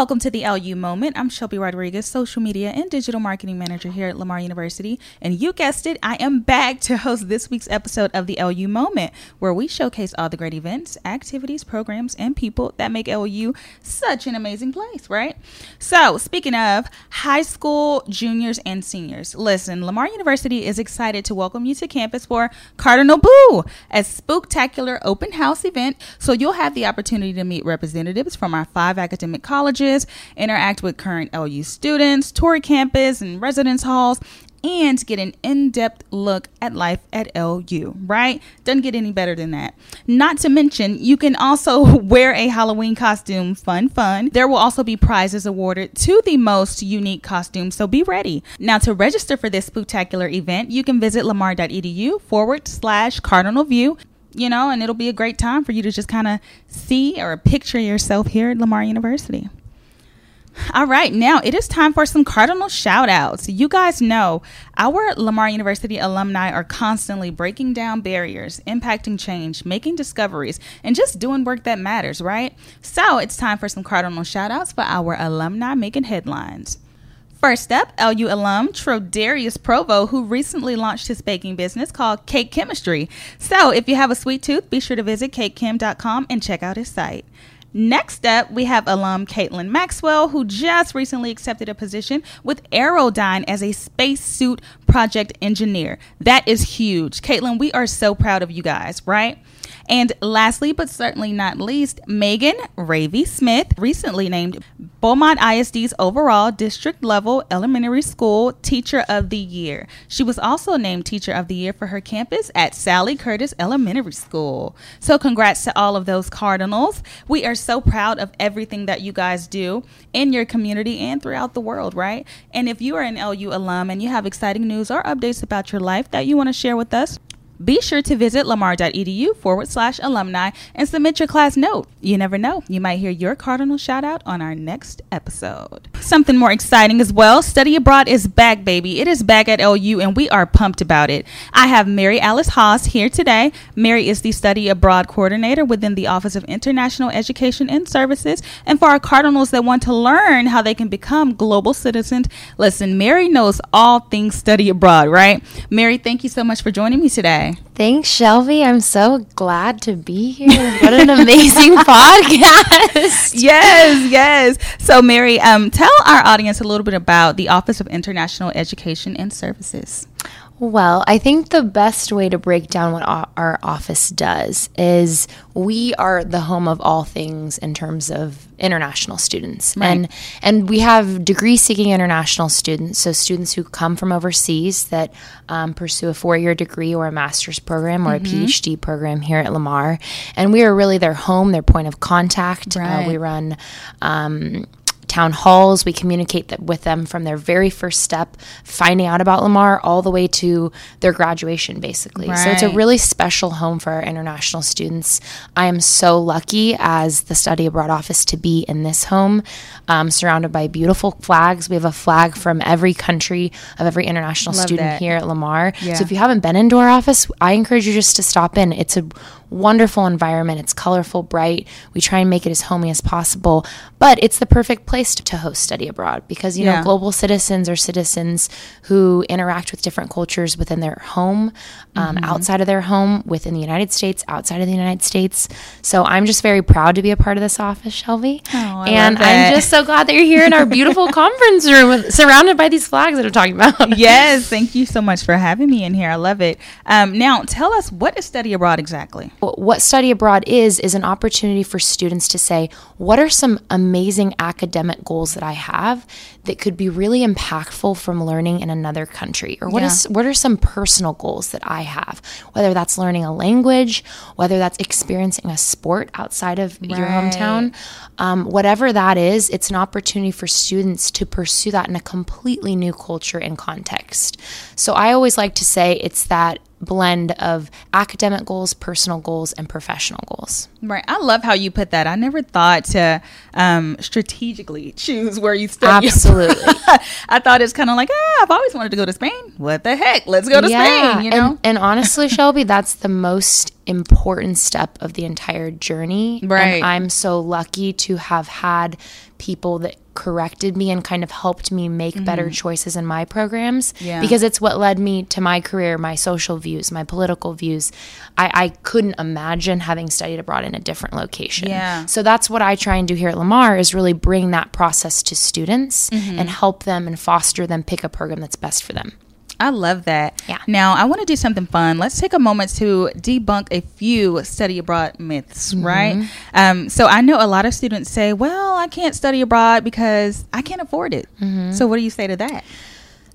Welcome to the LU Moment. I'm Shelby Rodriguez, social media and digital marketing manager here at Lamar University. And you guessed it, I am back to host this week's episode of the LU Moment, where we showcase all the great events, activities, programs, and people that make LU such an amazing place, right? So, speaking of high school juniors and seniors, listen, Lamar University is excited to welcome you to campus for Cardinal Boo, a spooktacular open house event. So, you'll have the opportunity to meet representatives from our five academic colleges colleges, interact with current LU students, tour campus and residence halls, and get an in depth look at life at LU, right? Doesn't get any better than that. Not to mention, you can also wear a Halloween costume, fun, fun. There will also be prizes awarded to the most unique costume, so be ready. Now, to register for this spectacular event, you can visit lamar.edu forward slash cardinal view you know, and it'll be a great time for you to just kind of see or picture yourself here at Lamar University. All right, now it is time for some Cardinal shout outs. You guys know our Lamar University alumni are constantly breaking down barriers, impacting change, making discoveries, and just doing work that matters, right? So it's time for some Cardinal shout outs for our alumni making headlines. First up, LU alum Trodarius Provo, who recently launched his baking business called Cake Chemistry. So if you have a sweet tooth, be sure to visit cakechem.com and check out his site. Next up, we have alum Caitlin Maxwell, who just recently accepted a position with Aerodyne as a spacesuit project engineer. That is huge. Caitlin, we are so proud of you guys, right? And lastly, but certainly not least, Megan Ravy Smith, recently named Beaumont ISD's overall district level elementary school teacher of the year. She was also named teacher of the year for her campus at Sally Curtis Elementary School. So, congrats to all of those Cardinals. We are so proud of everything that you guys do in your community and throughout the world, right? And if you are an LU alum and you have exciting news or updates about your life that you want to share with us, be sure to visit lamar.edu forward slash alumni and submit your class note. You never know, you might hear your Cardinal shout out on our next episode. Something more exciting as well study abroad is back, baby. It is back at LU and we are pumped about it. I have Mary Alice Haas here today. Mary is the study abroad coordinator within the Office of International Education and Services. And for our Cardinals that want to learn how they can become global citizens, listen, Mary knows all things study abroad, right? Mary, thank you so much for joining me today. Thanks, Shelby. I'm so glad to be here. What an amazing podcast. Yes, yes. So, Mary, um, tell our audience a little bit about the Office of International Education and Services. Well, I think the best way to break down what our office does is we are the home of all things in terms of international students. Right. And and we have degree seeking international students, so students who come from overseas that um, pursue a four year degree or a master's program or mm-hmm. a PhD program here at Lamar. And we are really their home, their point of contact. Right. Uh, we run um, town halls. We communicate with them from their very first step, finding out about Lamar, all the way to their graduation, basically. Right. So it's a really special home for our international students. I am so lucky as the study abroad office to be in this home, um, surrounded by beautiful flags. We have a flag from every country of every international Love student that. here at Lamar. Yeah. So if you haven't been into our office, I encourage you just to stop in. It's a wonderful environment. It's colorful, bright. We try and make it as homey as possible, but it's the perfect place to host study abroad because, you yeah. know, global citizens are citizens who interact with different cultures within their home, um, mm-hmm. outside of their home, within the United States, outside of the United States. So I'm just very proud to be a part of this office, Shelby. Oh, and I'm just so glad that you're here in our beautiful conference room surrounded by these flags that I'm talking about. yes. Thank you so much for having me in here. I love it. Um, now, tell us what is study abroad exactly? What study abroad is is an opportunity for students to say what are some amazing academic goals that i have that could be really impactful from learning in another country or what yeah. is what are some personal goals that i have whether that's learning a language whether that's experiencing a sport outside of right. your hometown um, whatever that is it's an opportunity for students to pursue that in a completely new culture and context so i always like to say it's that blend of academic goals, personal goals, and professional goals. Right. I love how you put that. I never thought to um, strategically choose where you study. Absolutely. I thought it's kind of like, ah, I've always wanted to go to Spain. What the heck? Let's go to yeah. Spain. You know. And, and honestly, Shelby, that's the most important step of the entire journey. Right. And I'm so lucky to have had people that corrected me and kind of helped me make better choices in my programs Mm-hmm. Yeah. because it's what led me to my career, my social views, my political views. I, I couldn't imagine having studied abroad in a different location. Yeah. So that's what I try and do here at Lamar is really bring that process to students Mm-hmm. and help them and foster them pick a program that's best for them. I love that. Yeah. Now, I want to do something fun. Let's take a moment to debunk a few study abroad myths, Mm-hmm. right? Um, so, I know a lot of students say, well, I can't study abroad because I can't afford it. Mm-hmm. So, what do you say to that?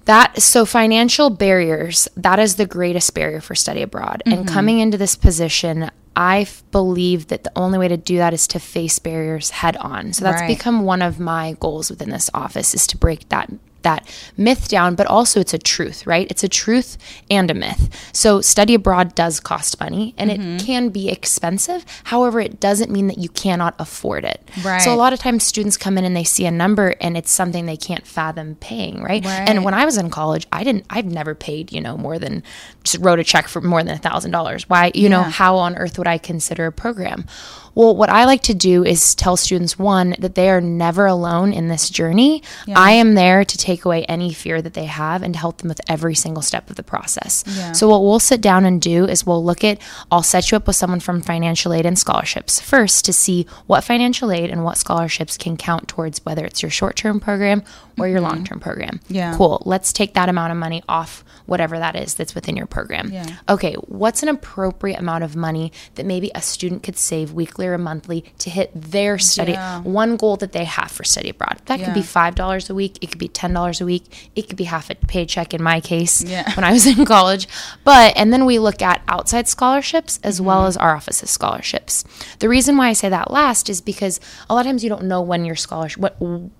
That so financial barriers, that is the greatest barrier for study abroad. And coming into this position, I f- believe that the only way to do that is to face barriers head on. So that's Right. become one of my goals within this office is to break that that myth down, but also it's a truth, right? It's a truth and a myth. So study abroad does cost money and it mm-hmm. can be expensive. However, it doesn't mean that you cannot afford it. Right. So a lot of times students come in and they see a number and it's something they can't fathom paying, right? Right. And when I was in college, I didn't I've never paid, you know, more than just wrote a check for more than a thousand dollars. Why, you know, how on earth would I consider a program? Well, what I like to do is tell students one that they are never alone in this journey. I am there to take away any fear that they have and to help them with every single step of the process. Yeah. So what we'll sit down and do is we'll look at I'll set you up with someone from financial aid and scholarships first to see what financial aid and what scholarships can count towards whether it's your short-term program or your mm-hmm. long-term program. Yeah. Cool. Let's take that amount of money off whatever that is that's within your program. Yeah. Okay, what's an appropriate amount of money that maybe a student could save weekly or monthly to hit their study Yeah. one goal that they have for study abroad? That could be five dollars a week, it could be ten dollars a week, it could be half a paycheck in my case Yeah. when I was in college. But and then we look at outside scholarships as Mm-hmm. well as our office's scholarships. The reason why I say that last is because a lot of times you don't know when your scholarship what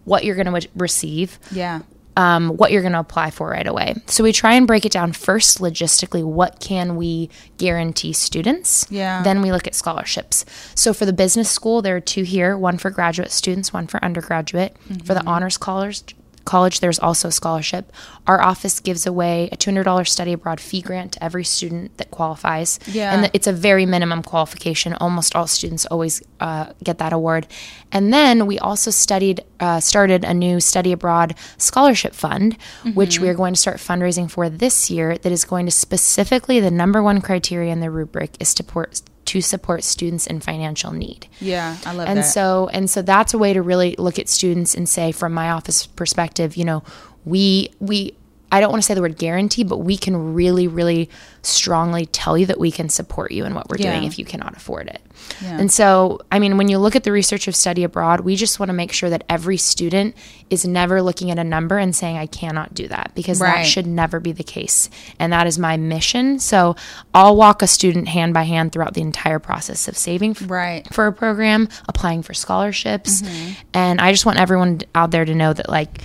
what you're going to receive Yeah. um, what you're going to apply for right away. So we try and break it down first logistically. What can we guarantee students? Yeah. Then we look at scholarships. So for the business school, there are two here: one for graduate students, one for undergraduate. For the honors college. College, there's also a scholarship. Our office gives away a $200 study abroad fee grant to every student that qualifies. Yeah. And it's a very minimum qualification. Almost all students always uh, get that award. And then we also studied, uh, started a new study abroad scholarship fund, which we are going to start fundraising for this year. That is going to specifically the number one criteria in the rubric is to support to support students in financial need. Yeah. I love And that. so and so that's a way to really look at students and say from my office perspective, you know, we we I don't want to say the word guarantee, but we can really, really strongly tell you that we can support you in what we're doing if you cannot afford it. Yeah. And so, I mean, when you look at the research of study abroad, we just want to make sure that every student is never looking at a number and saying, I cannot do that, because Right. that should never be the case. And that is my mission. So I'll walk a student hand by hand throughout the entire process of saving f- Right. for a program, applying for scholarships. Mm-hmm. And I just want everyone out there to know that, like,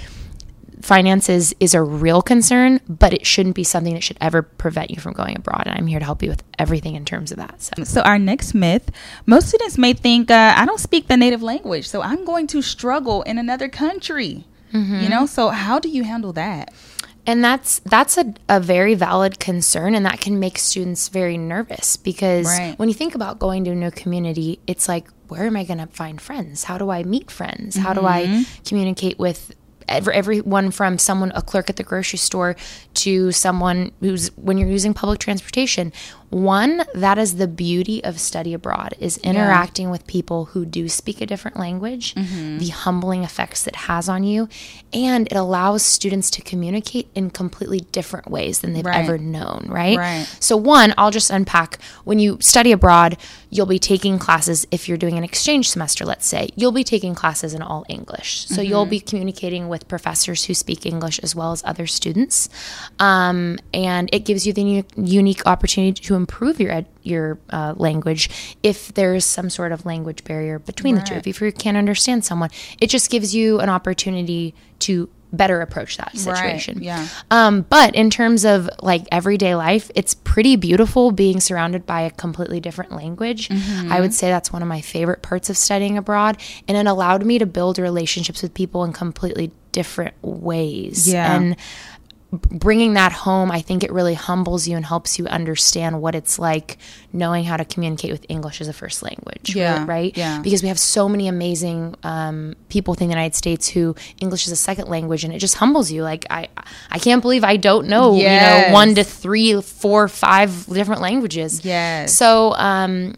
finances is a real concern, but it shouldn't be something that should ever prevent you from going abroad. And I'm here to help you with everything in terms of that. So. So our next myth: most students may think uh, I don't speak the native language, so I'm going to struggle in another country. Mm-hmm. You know, so how do you handle that? And that's that's a, a very valid concern and that can make students very nervous because Right. when you think about going to a new community, it's like where am I going to find friends? How do I meet friends? How do I communicate with every, everyone from someone a clerk at the grocery store to someone who's when you're using public transportation one that is the beauty of study abroad is interacting with people who do speak a different language the humbling effects it has on you and it allows students to communicate in completely different ways than they've Right. ever known right? Right. so one i'll just unpack when you study abroad you'll be taking classes if you're doing an exchange semester let's say you'll be taking classes in all english. So you'll be communicating with professors who speak english as well as other students um, and it gives you the unique opportunity to improve your ed- your uh, language if there's some sort of language barrier between the two Right. if you can't understand someone it just gives you an opportunity to better approach that situation yeah. um, but in terms of like everyday life, it's pretty beautiful being surrounded by a completely different language. Mm-hmm. I would say that's one of my favorite parts of studying abroad. And it allowed me to build relationships with people in completely different ways. Yeah. And bringing that home, I think it really humbles you and helps you understand what it's like knowing how to communicate with English as a first language. Yeah, Right? yeah. Because we have so many amazing um, people within the United States who English is a second language and it just humbles you. Like, I, I can't believe I don't know, you Yes. know, one to three, four, five different languages. Yes. So, um,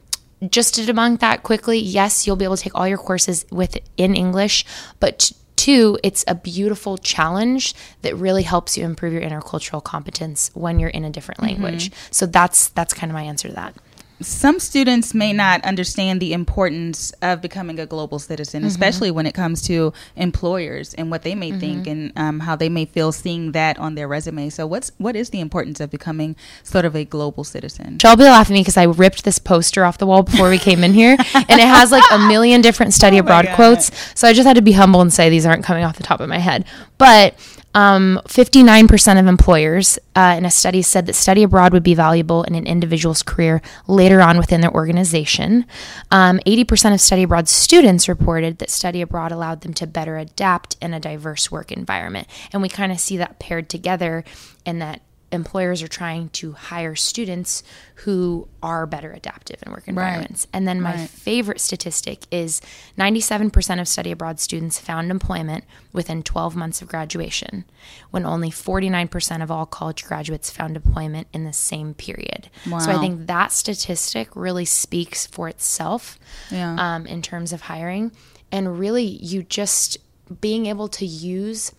just to debunk that quickly, yes, you'll be able to take all your courses with in English, but two, it's a beautiful challenge that really helps you improve your intercultural competence when you're in a different mm-hmm. language. So that's that's kind of my answer to that. Some students may not understand the importance of becoming a global citizen, especially when it comes to employers and what they may think and um, how they may feel seeing that on their resume. So, what's what is the importance of becoming sort of a global citizen? Shelby laughed at me because I ripped this poster off the wall before we came in here, and it has like a million different study abroad God. quotes. So I just had to be humble and say these aren't coming off the top of my head. But um, 59% of employers uh, in a study said that study abroad would be valuable in an individual's career later on within their organization. Um, 80% of study abroad students reported that study abroad allowed them to better adapt in a diverse work environment. And we kind of see that paired together in that employers are trying to hire students who are better adaptive in work environments. And then my Right. favorite statistic is 97% of study abroad students found employment within 12 months of graduation, when only 49% of all college graduates found employment in the same period. So I think that statistic really speaks for itself Yeah. um, in terms of hiring. And really, you just being able to use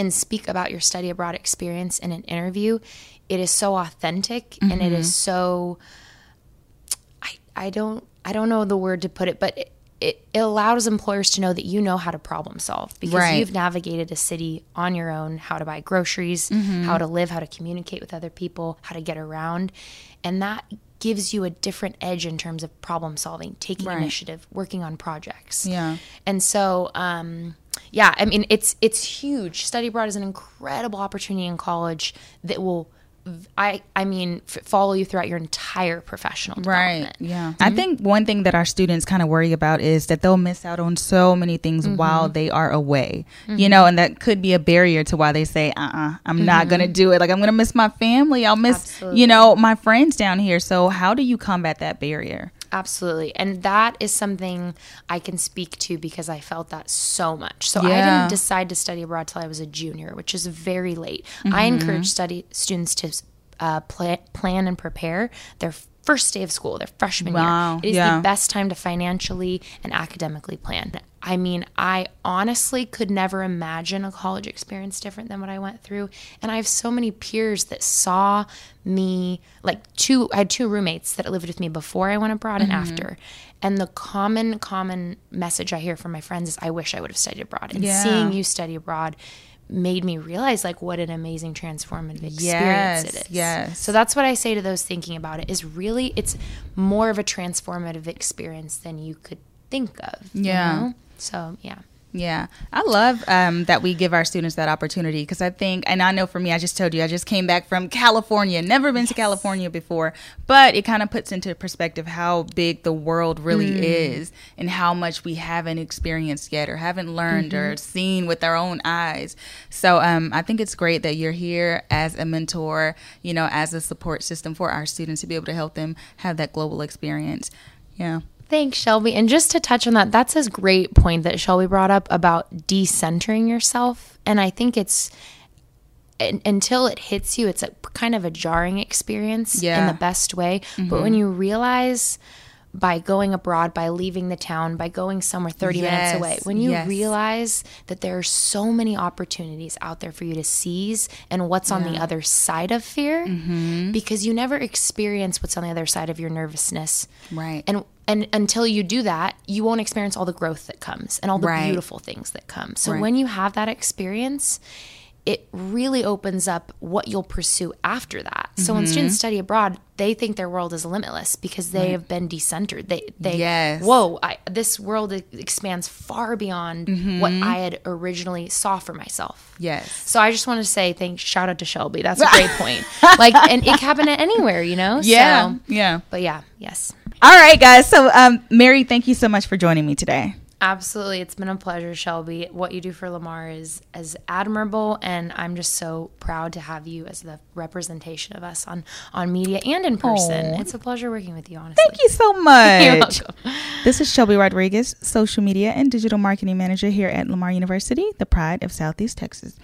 and speak about your study abroad experience in an interview, it is so authentic and it is mm-hmm. so I I don't I don't know the word to put it, but it, it, it allows employers to know that you know how to problem solve because Right. you've navigated a city on your own, how to buy groceries, how mm-hmm. to live, how to communicate with other people, how to get around. And that gives you a different edge in terms of problem solving, taking Right. initiative, working on projects. Yeah. And so, um, yeah, I mean, it's it's huge. Study abroad is an incredible opportunity in college that will, I I mean, f- follow you throughout your entire professional Right. development. Yeah. I think one thing that our students kind of worry about is that they'll miss out on so many things while they are away. You know, and that could be a barrier to why they say, uh uh-uh, uh, i am not going to do it. Like, I'm going to miss my family. I'll miss, Absolutely. you know, my friends down here. So, how do you combat that barrier? Absolutely. And that is something I can speak to because I felt that so much. So I didn't decide to study abroad till I was a junior, which is very late. I Mm-hmm. encourage study students to uh, pla plan and prepare their first day of school, their freshman Wow. year. It is Yeah. the best time to financially and academically plan. I mean, I honestly could never imagine a college experience different than what I went through. And I have so many peers that saw me, like two, I had two roommates that lived with me before I went abroad and mm-hmm. after. And the common, common message I hear from my friends is, I wish I would have studied abroad. And Yeah. seeing you study abroad made me realize like what an amazing transformative experience Yes, it is. yes. So that's what I say to those thinking about it is really it's more of a transformative experience than you could think of. you Yeah. know? So yeah. Yeah, I love um, that we give our students that opportunity because I think, and I know for me, I just told you, I just came back from California, never been to California before, but it kind of puts into perspective how big the world really is and how much we haven't experienced yet or haven't learned or seen with our own eyes. So um, I think it's great that you're here as a mentor, you know, as a support system for our students to be able to help them have that global experience. Yeah. Thanks, Shelby. And just to touch on that, that's a great point that Shelby brought up about decentering yourself. And I think it's until it hits you, it's a kind of a jarring experience Yeah. in the best way. But mm-hmm. when you realize by going abroad, by leaving the town, by going somewhere 30 Yes, minutes away, when you yes. realize that there are so many opportunities out there for you to seize and what's on the other side of fear, Mm-hmm. because you never experience what's on the other side of your nervousness. Right. And and until you do that, you won't experience all the growth that comes and all the Right. beautiful things that come. So Right. when you have that experience, it really opens up what you'll pursue after that. So when Mm-hmm. students study abroad, they think their world is limitless because they have been decentered. They they Yes. whoa, I, this world expands far beyond Mm-hmm. what I had originally saw for myself. Yes. So I just want to say thanks shout out to Shelby. That's a great point. Like and it can happen anywhere, you know? Yeah. So, yeah. but yeah, yes. All right, guys. So, um, Mary, thank you so much for joining me today. Absolutely. It's been a pleasure, Shelby. What you do for Lamar is as admirable and I'm just so proud to have you as the representation of us on on media and in person. Aw. It's a pleasure working with you, honestly. Thank you so much. You're welcome. This is Shelby Rodriguez, social media and digital marketing manager here at Lamar University, the pride of Southeast Texas.